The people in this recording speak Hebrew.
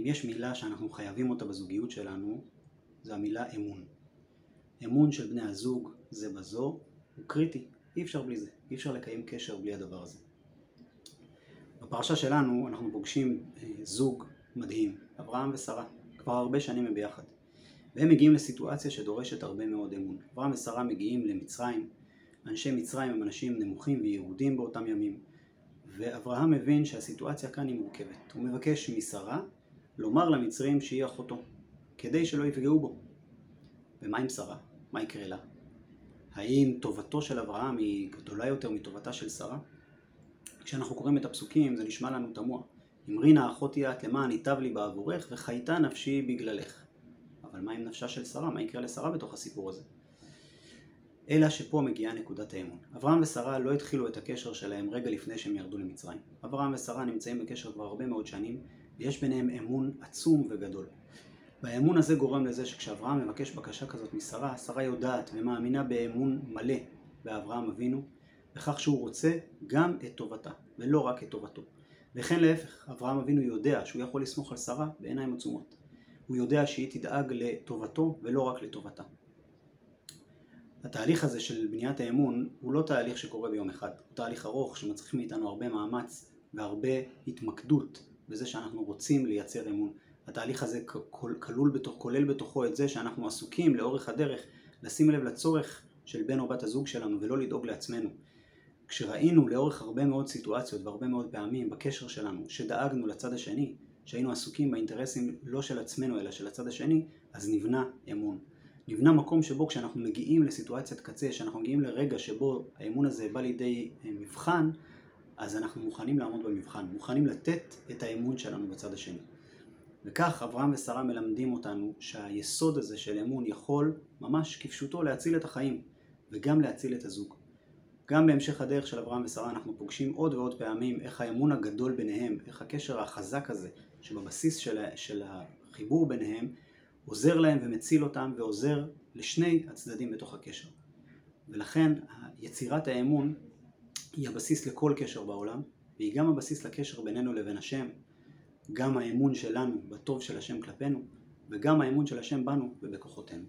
אם יש מילה שאנחנו חייבים אותה בזוגיות שלנו, זה המילה אמון. אמון של בני הזוג זה בזו הוא קריטי, אי אפשר בלי זה, אי אפשר לקיים קשר בלי הדבר הזה. בפרשה שלנו אנחנו פוגשים אה, זוג מדהים, אברהם ושרה, כבר הרבה שנים הם ביחד. והם מגיעים לסיטואציה שדורשת הרבה מאוד אמון. אברהם ושרה מגיעים למצרים, אנשי מצרים הם אנשים נמוכים וירודים באותם ימים, ואברהם מבין שהסיטואציה כאן היא מורכבת. הוא מבקש משרה לומר למצרים שהיא אחותו, כדי שלא יפגעו בו. ומה עם שרה? מה יקרה לה? האם טובתו של אברהם היא גדולה יותר מטובתה של שרה? כשאנחנו קוראים את הפסוקים זה נשמע לנו תמוה. אמרי נא אחותי את למען ייטב לי בעבורך וחייתה נפשי בגללך. אבל מה עם נפשה של שרה? מה יקרה לשרה בתוך הסיפור הזה? אלא שפה מגיעה נקודת האמון. אברהם ושרה לא התחילו את הקשר שלהם רגע לפני שהם ירדו למצרים. אברהם ושרה נמצאים בקשר כבר הרבה מאוד שנים, ויש ביניהם אמון עצום וגדול. והאמון הזה גורם לזה שכשאברהם מבקש בקשה כזאת משרה, שרה יודעת ומאמינה באמון מלא באברהם אבינו, בכך שהוא רוצה גם את טובתה, ולא רק את טובתו. וכן להפך, אברהם אבינו יודע שהוא יכול לסמוך על שרה בעיניים עצומות. הוא יודע שהיא תדאג לטובתו ולא רק לטובתה. התהליך הזה של בניית האמון הוא לא תהליך שקורה ביום אחד, הוא תהליך ארוך שמצריך מאיתנו הרבה מאמץ והרבה התמקדות בזה שאנחנו רוצים לייצר אמון. התהליך הזה כלול בתוך, כולל בתוכו את זה שאנחנו עסוקים לאורך הדרך לשים לב לצורך של בן או בת הזוג שלנו ולא לדאוג לעצמנו. כשראינו לאורך הרבה מאוד סיטואציות והרבה מאוד פעמים בקשר שלנו שדאגנו לצד השני, שהיינו עסוקים באינטרסים לא של עצמנו אלא של הצד השני, אז נבנה אמון. נבנה מקום שבו כשאנחנו מגיעים לסיטואציית קצה, כשאנחנו מגיעים לרגע שבו האמון הזה בא לידי אה, מבחן, אז אנחנו מוכנים לעמוד במבחן, מוכנים לתת את האמון שלנו בצד השני. וכך אברהם ושרה מלמדים אותנו שהיסוד הזה של אמון יכול ממש כפשוטו להציל את החיים וגם להציל את הזוג. גם בהמשך הדרך של אברהם ושרה אנחנו פוגשים עוד ועוד פעמים איך האמון הגדול ביניהם, איך הקשר החזק הזה שבבסיס של, של החיבור ביניהם עוזר להם ומציל אותם ועוזר לשני הצדדים בתוך הקשר. ולכן יצירת האמון היא הבסיס לכל קשר בעולם, והיא גם הבסיס לקשר בינינו לבין השם, גם האמון שלנו בטוב של השם כלפינו, וגם האמון של השם בנו ובכוחותינו.